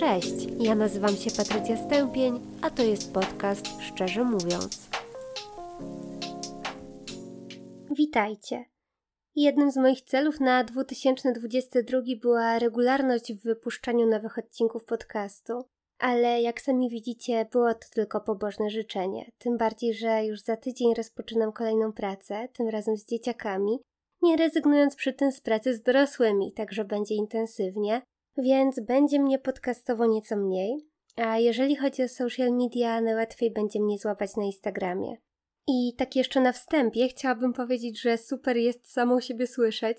Cześć, ja nazywam się Patrycja Stępień, a to jest podcast Szczerze Mówiąc. Witajcie. Jednym z moich celów na 2022 była regularność w wypuszczaniu nowych odcinków podcastu, ale jak sami widzicie, było to tylko pobożne życzenie. Tym bardziej, że już za tydzień rozpoczynam kolejną pracę, tym razem z dzieciakami, nie rezygnując przy tym z pracy z dorosłymi, także będzie intensywnie, więc będzie mnie podcastowo nieco mniej. A jeżeli chodzi o social media, najłatwiej będzie mnie złapać na Instagramie. I tak jeszcze na wstępie chciałabym powiedzieć, że super jest samą siebie słyszeć,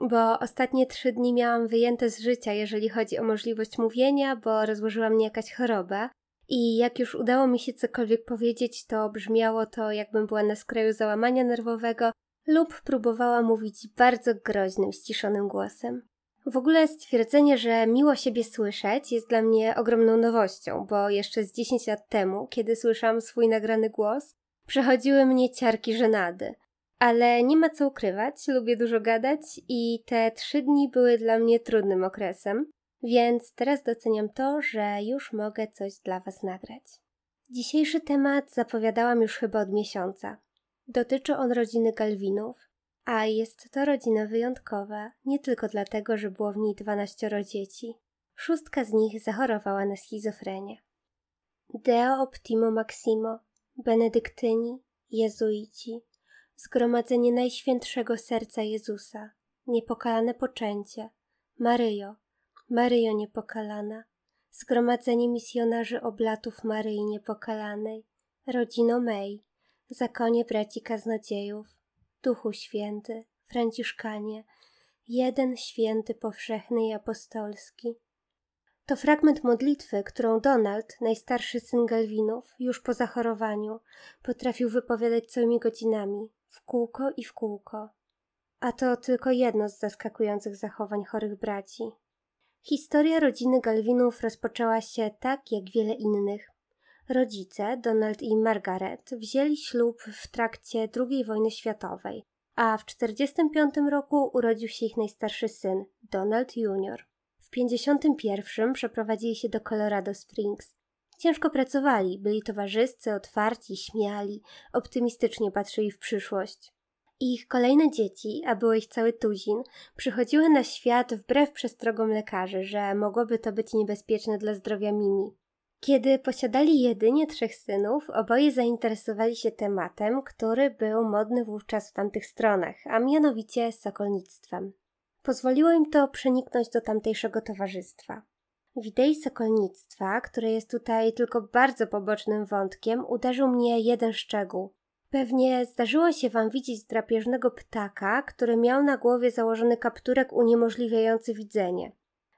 bo ostatnie trzy dni miałam wyjęte z życia, jeżeli chodzi o możliwość mówienia, bo rozłożyła mnie jakaś choroba. I jak już udało mi się cokolwiek powiedzieć, to brzmiało to, jakbym była na skraju załamania nerwowego lub próbowała mówić bardzo groźnym, ściszonym głosem. W ogóle stwierdzenie, że miło siebie słyszeć jest dla mnie ogromną nowością, bo jeszcze z 10 lat temu, kiedy słyszałam swój nagrany głos, przechodziły mnie ciarki żenady. Ale nie ma co ukrywać, lubię dużo gadać i te trzy dni były dla mnie trudnym okresem, więc teraz doceniam to, że już mogę coś dla Was nagrać. Dzisiejszy temat zapowiadałam już chyba od miesiąca. Dotyczy on rodziny Galwinów, a jest to rodzina wyjątkowa nie tylko dlatego, że było w niej dwanaścioro dzieci. Szóstka z nich zachorowała na schizofrenię. Deo Optimo Maximo, benedyktyni, jezuici, zgromadzenie Najświętszego Serca Jezusa, niepokalane poczęcie, Maryjo, Maryjo niepokalana, zgromadzenie misjonarzy oblatów Maryi Niepokalanej, rodzino Mej, zakonie braci kaznodziejów, Duchu Święty, Franciszkanie, jeden święty powszechny i apostolski. To fragment modlitwy, którą Donald, najstarszy syn Galwinów, już po zachorowaniu, potrafił wypowiadać całymi godzinami, w kółko i w kółko. A to tylko jedno z zaskakujących zachowań chorych braci. Historia rodziny Galwinów rozpoczęła się tak jak wiele innych. Rodzice, Donald i Margaret, wzięli ślub w trakcie II wojny światowej, a w 1945 roku urodził się ich najstarszy syn, Donald Jr. W 1951 przeprowadzili się do Colorado Springs. Ciężko pracowali, byli towarzyscy, otwarci, śmiali, optymistycznie patrzyli w przyszłość. Ich kolejne dzieci, a było ich cały tuzin, przychodziły na świat wbrew przestrogom lekarzy, że mogłoby to być niebezpieczne dla zdrowia Mimi. Kiedy posiadali jedynie trzech synów, oboje zainteresowali się tematem, który był modny wówczas w tamtych stronach, a mianowicie sokolnictwem. Pozwoliło im to przeniknąć do tamtejszego towarzystwa. W idei sokolnictwa, które jest tutaj tylko bardzo pobocznym wątkiem, uderzył mnie jeden szczegół. Pewnie zdarzyło się wam widzieć drapieżnego ptaka, który miał na głowie założony kapturek uniemożliwiający widzenie.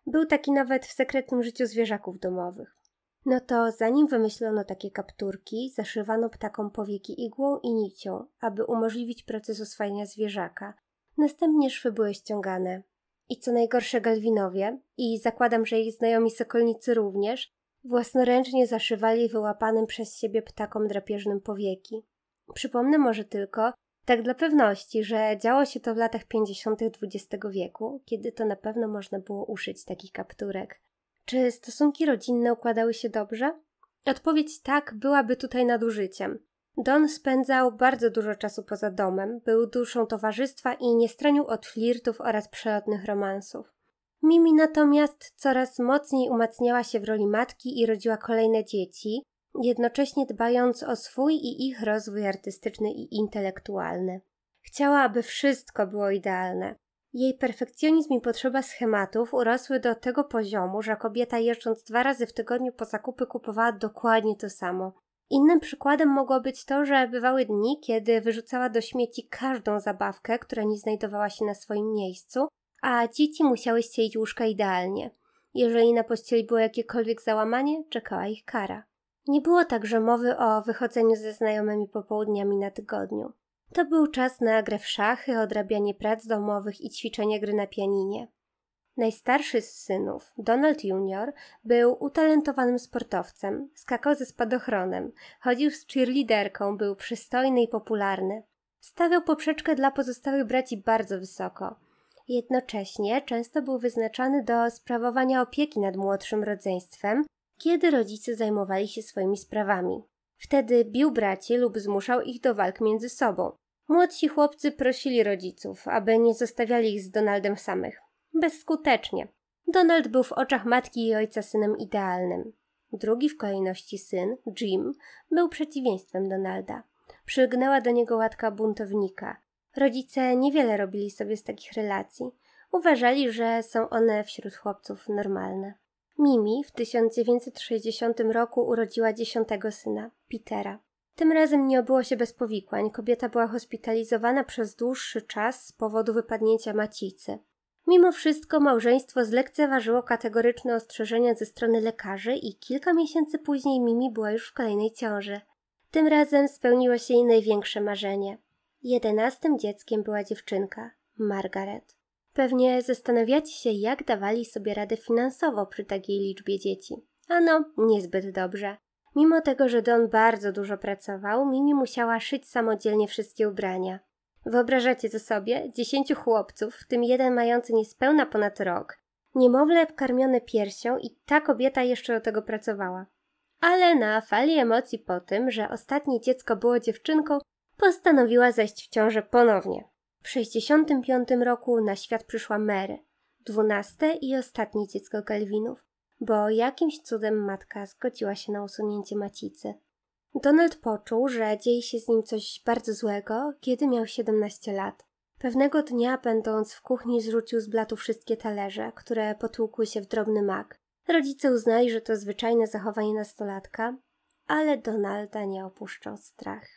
Był taki nawet w sekretnym życiu zwierzaków domowych. No to zanim wymyślono takie kapturki, zaszywano ptakom powieki igłą i nicią, aby umożliwić proces oswajania zwierzaka. Następnie szwy były ściągane. I co najgorsze Galwinowie, i zakładam, że ich znajomi sokolnicy również, własnoręcznie zaszywali wyłapanym przez siebie ptakom drapieżnym powieki. Przypomnę może tylko, tak dla pewności, że działo się to w latach 50. XX wieku, kiedy to na pewno można było uszyć taki kapturek. Czy stosunki rodzinne układały się dobrze? Odpowiedź tak byłaby tutaj nadużyciem. Don spędzał bardzo dużo czasu poza domem, był duszą towarzystwa i nie stronił od flirtów oraz przelotnych romansów. Mimi natomiast coraz mocniej umacniała się w roli matki i rodziła kolejne dzieci, jednocześnie dbając o swój i ich rozwój artystyczny i intelektualny. Chciała, aby wszystko było idealne. Jej perfekcjonizm i potrzeba schematów urosły do tego poziomu, że kobieta jeżdżąc dwa razy w tygodniu po zakupy kupowała dokładnie to samo. Innym przykładem mogło być to, że bywały dni, kiedy wyrzucała do śmieci każdą zabawkę, która nie znajdowała się na swoim miejscu, a dzieci musiały ścielić łóżka idealnie. Jeżeli na pościeli było jakiekolwiek załamanie, czekała ich kara. Nie było także mowy o wychodzeniu ze znajomymi popołudniami na tygodniu. To był czas na grę w szachy, odrabianie prac domowych i ćwiczenie gry na pianinie. Najstarszy z synów, Donald Jr., był utalentowanym sportowcem, skakał ze spadochronem, chodził z cheerleaderką, był przystojny i popularny. Stawiał poprzeczkę dla pozostałych braci bardzo wysoko. Jednocześnie często był wyznaczany do sprawowania opieki nad młodszym rodzeństwem, kiedy rodzice zajmowali się swoimi sprawami. Wtedy bił braci lub zmuszał ich do walk między sobą. Młodsi chłopcy prosili rodziców, aby nie zostawiali ich z Donaldem samych. Bezskutecznie. Donald był w oczach matki i ojca synem idealnym. Drugi w kolejności syn, Jim, był przeciwieństwem Donalda. Przylgnęła do niego łatka buntownika. Rodzice niewiele robili sobie z takich relacji. Uważali, że są one wśród chłopców normalne. Mimi w 1960 roku urodziła dziesiątego syna, Petera. Tym razem nie obyło się bez powikłań. Kobieta była hospitalizowana przez dłuższy czas z powodu wypadnięcia macicy. Mimo wszystko małżeństwo zlekceważyło kategoryczne ostrzeżenia ze strony lekarzy i kilka miesięcy później Mimi była już w kolejnej ciąży. Tym razem spełniło się jej największe marzenie. Jedenastym dzieckiem była dziewczynka, Margaret. Pewnie zastanawiacie się, jak dawali sobie radę finansowo przy takiej liczbie dzieci. Ano, niezbyt dobrze. Mimo tego, że Don bardzo dużo pracował, Mimi musiała szyć samodzielnie wszystkie ubrania. Wyobrażacie to sobie? Dziesięciu chłopców, w tym jeden mający niespełna ponad rok. Niemowlę karmione piersią i ta kobieta jeszcze do tego pracowała. Ale na fali emocji po tym, że ostatnie dziecko było dziewczynką, postanowiła zajść w ciążę ponownie. W 65 roku na świat przyszła Mary, dwunaste i ostatnie dziecko Galwinów, bo jakimś cudem matka zgodziła się na usunięcie macicy. Donald poczuł, że dzieje się z nim coś bardzo złego, kiedy miał 17 lat. Pewnego dnia, będąc w kuchni, zrzucił z blatu wszystkie talerze, które potłukły się w drobny mak. Rodzice uznali, że to zwyczajne zachowanie nastolatka, ale Donalda nie opuszczał strach.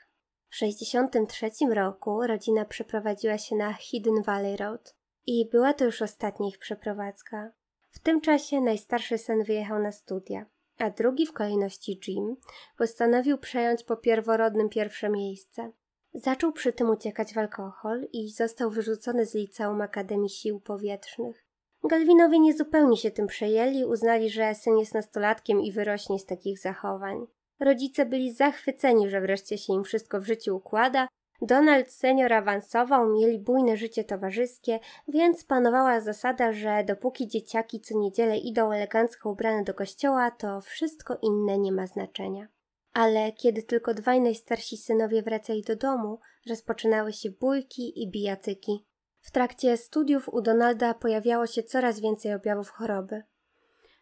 W 1963 roku rodzina przeprowadziła się na Hidden Valley Road i była to już ostatnia ich przeprowadzka. W tym czasie najstarszy syn wyjechał na studia a drugi w kolejności Jim postanowił przejąć po pierworodnym pierwsze miejsce. Zaczął przy tym uciekać w alkohol i został wyrzucony z liceum Akademii Sił Powietrznych. Galwinowie niezupełnie się tym przejęli, uznali, że syn jest nastolatkiem i wyrośnie z takich zachowań. Rodzice byli zachwyceni, że wreszcie się im wszystko w życiu układa Donald senior awansował, mieli bujne życie towarzyskie, więc panowała zasada, że dopóki dzieciaki co niedzielę idą elegancko ubrane do kościoła, to wszystko inne nie ma znaczenia. Ale kiedy tylko dwaj najstarsi synowie wracali do domu, rozpoczynały się bójki i bijatyki. W trakcie studiów u Donalda pojawiało się coraz więcej objawów choroby.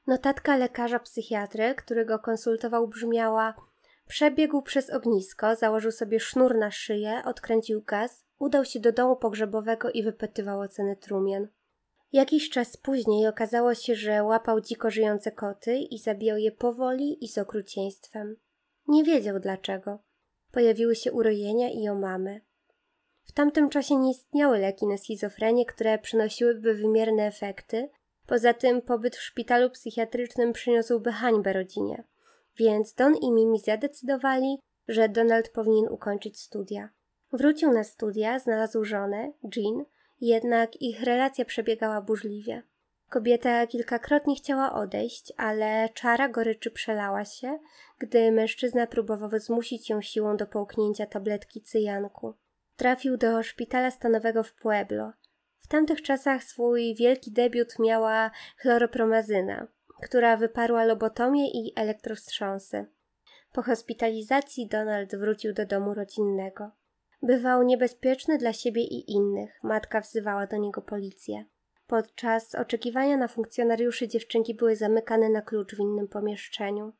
Notatka lekarza psychiatry, który go konsultował, brzmiała – Przebiegł przez ognisko, założył sobie sznur na szyję, odkręcił gaz, udał się do domu pogrzebowego i wypytywał o cenę trumien. Jakiś czas później okazało się, że łapał dziko żyjące koty i zabijał je powoli i z okrucieństwem. Nie wiedział dlaczego. Pojawiły się urojenia i omamy. W tamtym czasie nie istniały leki na schizofrenię, które przynosiłyby wymierne efekty. Poza tym pobyt w szpitalu psychiatrycznym przyniósłby hańbę rodzinie więc Don i Mimi zadecydowali, że Donald powinien ukończyć studia. Wrócił na studia, znalazł żonę, Jean, jednak ich relacja przebiegała burzliwie. Kobieta kilkakrotnie chciała odejść, ale czara goryczy przelała się, gdy mężczyzna próbował zmusić ją siłą do połknięcia tabletki cyjanku. Trafił do szpitala stanowego w Pueblo. W tamtych czasach swój wielki debiut miała chloropromazyna, która wyparła lobotomię i elektrowstrząsy. Po hospitalizacji Donald wrócił do domu rodzinnego. Bywał niebezpieczny dla siebie i innych. Matka wzywała do niego policję. Podczas oczekiwania na funkcjonariuszy dziewczynki były zamykane na klucz w innym pomieszczeniu.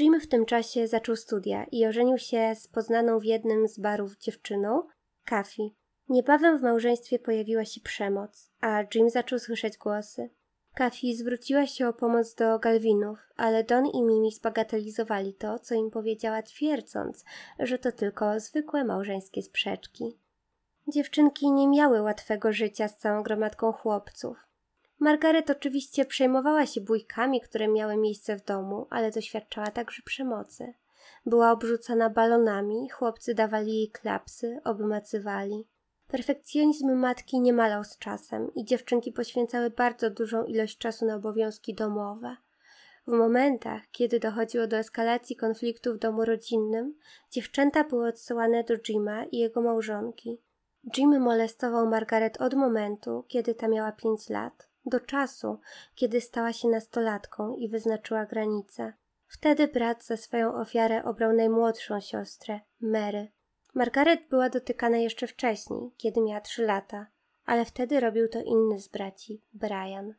Jim w tym czasie zaczął studia i ożenił się z poznaną w jednym z barów dziewczyną, Kafi. Niebawem w małżeństwie pojawiła się przemoc, a Jim zaczął słyszeć głosy. Kafi zwróciła się o pomoc do Galwinów, ale Don i Mimi zbagatelizowali to, co im powiedziała, twierdząc, że to tylko zwykłe małżeńskie sprzeczki. Dziewczynki nie miały łatwego życia z całą gromadką chłopców. Margaret oczywiście przejmowała się bójkami, które miały miejsce w domu, ale doświadczała także przemocy. Była obrzucana balonami, chłopcy dawali jej klapsy, obmacywali. Perfekcjonizm matki nie malał z czasem i dziewczynki poświęcały bardzo dużą ilość czasu na obowiązki domowe. W momentach, kiedy dochodziło do eskalacji konfliktu w domu rodzinnym, dziewczęta były odsyłane do Jima i jego małżonki. Jim molestował Margaret od momentu, kiedy ta miała pięć lat, do czasu, kiedy stała się nastolatką i wyznaczyła granice. Wtedy brat za swoją ofiarę obrał najmłodszą siostrę, Mary. Margaret była dotykana jeszcze wcześniej, kiedy miała trzy lata, ale wtedy robił to inny z braci, Brian.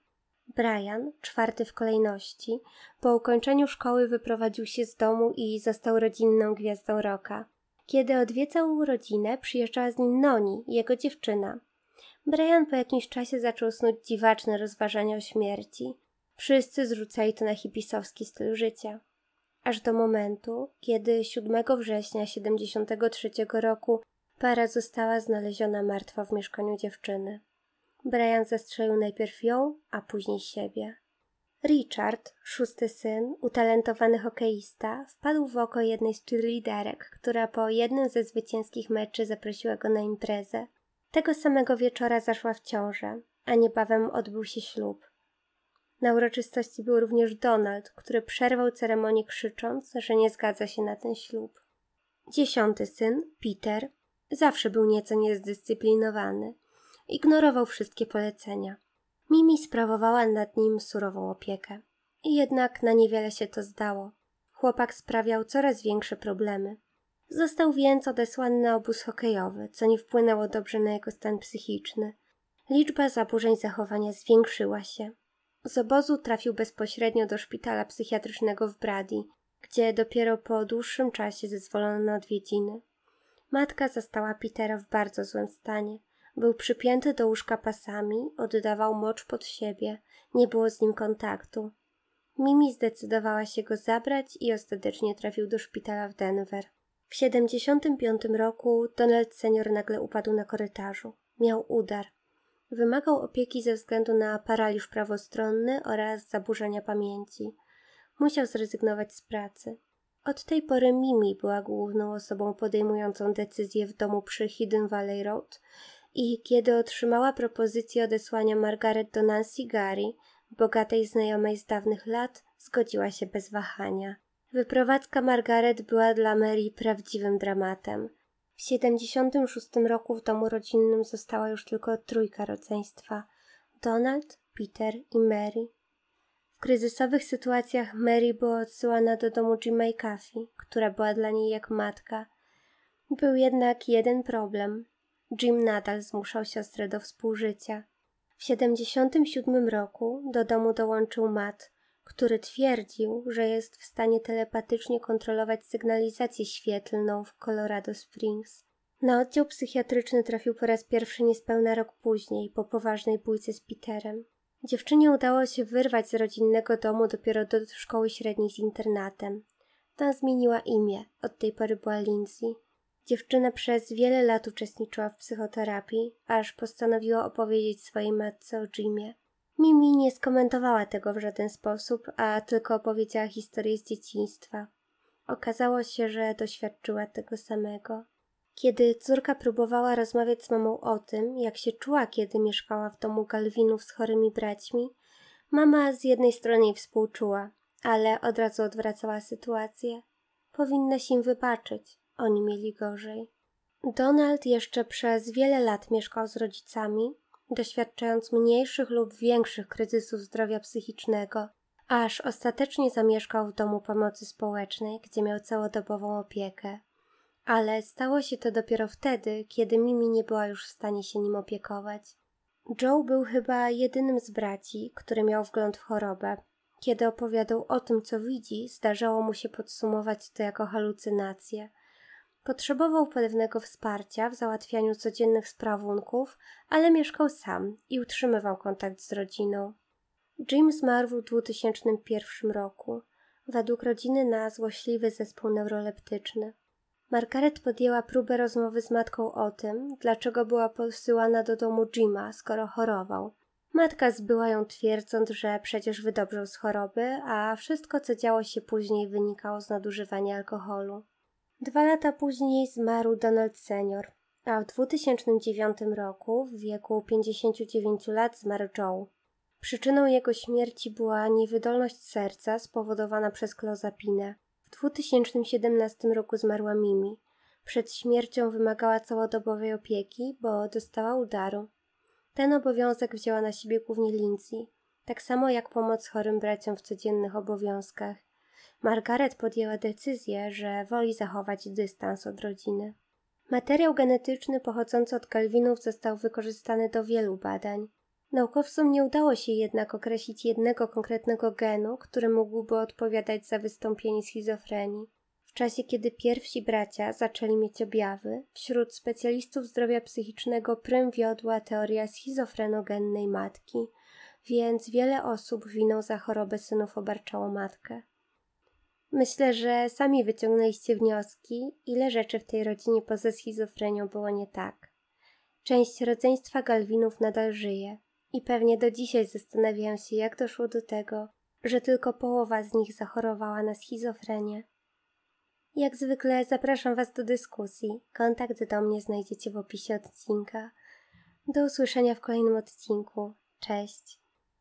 Brian, czwarty w kolejności, po ukończeniu szkoły wyprowadził się z domu i został rodzinną gwiazdą roka. Kiedy odwiedzał rodzinę, przyjeżdżała z nim Noni, jego dziewczyna. Brian po jakimś czasie zaczął snuć dziwaczne rozważania o śmierci. Wszyscy zrzucali to na hipisowski styl życia. Aż do momentu, kiedy 7 września 73 roku para została znaleziona martwa w mieszkaniu dziewczyny. Brian zastrzelił najpierw ją, a później siebie. Richard, szósty syn, utalentowany hokeista, wpadł w oko jednej z cheerleaderek, która po jednym ze zwycięskich meczy zaprosiła go na imprezę. Tego samego wieczora zaszła w ciążę, a niebawem odbył się ślub. Na uroczystości był również Donald, który przerwał ceremonię krzycząc, że nie zgadza się na ten ślub. Dziesiąty syn, Peter, zawsze był nieco niezdyscyplinowany. Ignorował wszystkie polecenia. Mimi sprawowała nad nim surową opiekę. Jednak na niewiele się to zdało. Chłopak sprawiał coraz większe problemy. Został więc odesłany na obóz hokejowy, co nie wpłynęło dobrze na jego stan psychiczny. Liczba zaburzeń zachowania zwiększyła się. Z obozu trafił bezpośrednio do szpitala psychiatrycznego w Brady, gdzie dopiero po dłuższym czasie zezwolono na odwiedziny. Matka zastała Petera w bardzo złym stanie. Był przypięty do łóżka pasami, oddawał mocz pod siebie, nie było z nim kontaktu. Mimi zdecydowała się go zabrać i ostatecznie trafił do szpitala w Denver. W 75 roku Donald senior nagle upadł na korytarzu. Miał udar. Wymagał opieki ze względu na paraliż prawostronny oraz zaburzenia pamięci. Musiał zrezygnować z pracy. Od tej pory Mimi była główną osobą podejmującą decyzję w domu przy Hidden Valley Road i kiedy otrzymała propozycję odesłania Margaret do Nancy Gary, bogatej znajomej z dawnych lat, zgodziła się bez wahania. Wyprowadzka Margaret była dla Mary prawdziwym dramatem. W 76 roku w domu rodzinnym została już tylko trójka rodzeństwa: Donald, Peter i Mary. W kryzysowych sytuacjach Mary była odsyłana do domu i Kathy, która była dla niej jak matka. Był jednak jeden problem. Jim nadal zmuszał siostrę do współżycia. W 77 roku do domu dołączył Matt, który twierdził, że jest w stanie telepatycznie kontrolować sygnalizację świetlną w Colorado Springs. Na oddział psychiatryczny trafił po raz pierwszy niespełna rok później, po poważnej bójce z Peterem. Dziewczynie udało się wyrwać z rodzinnego domu dopiero do szkoły średniej z internatem. Ta zmieniła imię, od tej pory była Lindsay. Dziewczyna przez wiele lat uczestniczyła w psychoterapii, aż postanowiła opowiedzieć swojej matce o Jimie. Mimi nie skomentowała tego w żaden sposób, a tylko opowiedziała historię z dzieciństwa. Okazało się, że doświadczyła tego samego. Kiedy córka próbowała rozmawiać z mamą o tym, jak się czuła, kiedy mieszkała w domu Galwinów z chorymi braćmi, mama z jednej strony jej współczuła, ale od razu odwracała sytuację. Powinnaś im wybaczyć, oni mieli gorzej. Donald jeszcze przez wiele lat mieszkał z rodzicami, doświadczając mniejszych lub większych kryzysów zdrowia psychicznego, aż ostatecznie zamieszkał w domu pomocy społecznej, gdzie miał całodobową opiekę. Ale stało się to dopiero wtedy, kiedy Mimi nie była już w stanie się nim opiekować. Joe był chyba jedynym z braci, który miał wgląd w chorobę. Kiedy opowiadał o tym, co widzi, zdarzało mu się podsumować to jako halucynacje – Potrzebował pewnego wsparcia w załatwianiu codziennych sprawunków, ale mieszkał sam i utrzymywał kontakt z rodziną. Jim zmarł w 2001 roku, według rodziny na złośliwy zespół neuroleptyczny. Margaret podjęła próbę rozmowy z matką o tym, dlaczego była posyłana do domu Jima, skoro chorował. Matka zbyła ją twierdząc, że przecież wydobrzał z choroby, a wszystko co działo się później wynikało z nadużywania alkoholu. Dwa lata później zmarł Donald senior, a w 2009 roku w wieku 59 lat zmarł Joe. Przyczyną jego śmierci była niewydolność serca spowodowana przez klozapinę. W 2017 roku zmarła Mimi. Przed śmiercią wymagała całodobowej opieki, bo dostała udaru. Ten obowiązek wzięła na siebie głównie Lindsay, tak samo jak pomoc chorym braciom w codziennych obowiązkach. Margaret podjęła decyzję, że woli zachować dystans od rodziny. Materiał genetyczny pochodzący od Kalwinów został wykorzystany do wielu badań. Naukowcom nie udało się jednak określić jednego konkretnego genu, który mógłby odpowiadać za wystąpienie schizofrenii. W czasie, kiedy pierwsi bracia zaczęli mieć objawy, wśród specjalistów zdrowia psychicznego prym wiodła teoria schizofrenogennej matki, więc wiele osób winą za chorobę synów obarczało matkę. Myślę, że sami wyciągnęliście wnioski, ile rzeczy w tej rodzinie poza schizofrenią było nie tak. Część rodzeństwa Galwinów nadal żyje i pewnie do dzisiaj zastanawiają się, jak doszło do tego, że tylko połowa z nich zachorowała na schizofrenię. Jak zwykle zapraszam Was do dyskusji. Kontakt do mnie znajdziecie w opisie odcinka. Do usłyszenia w kolejnym odcinku. Cześć.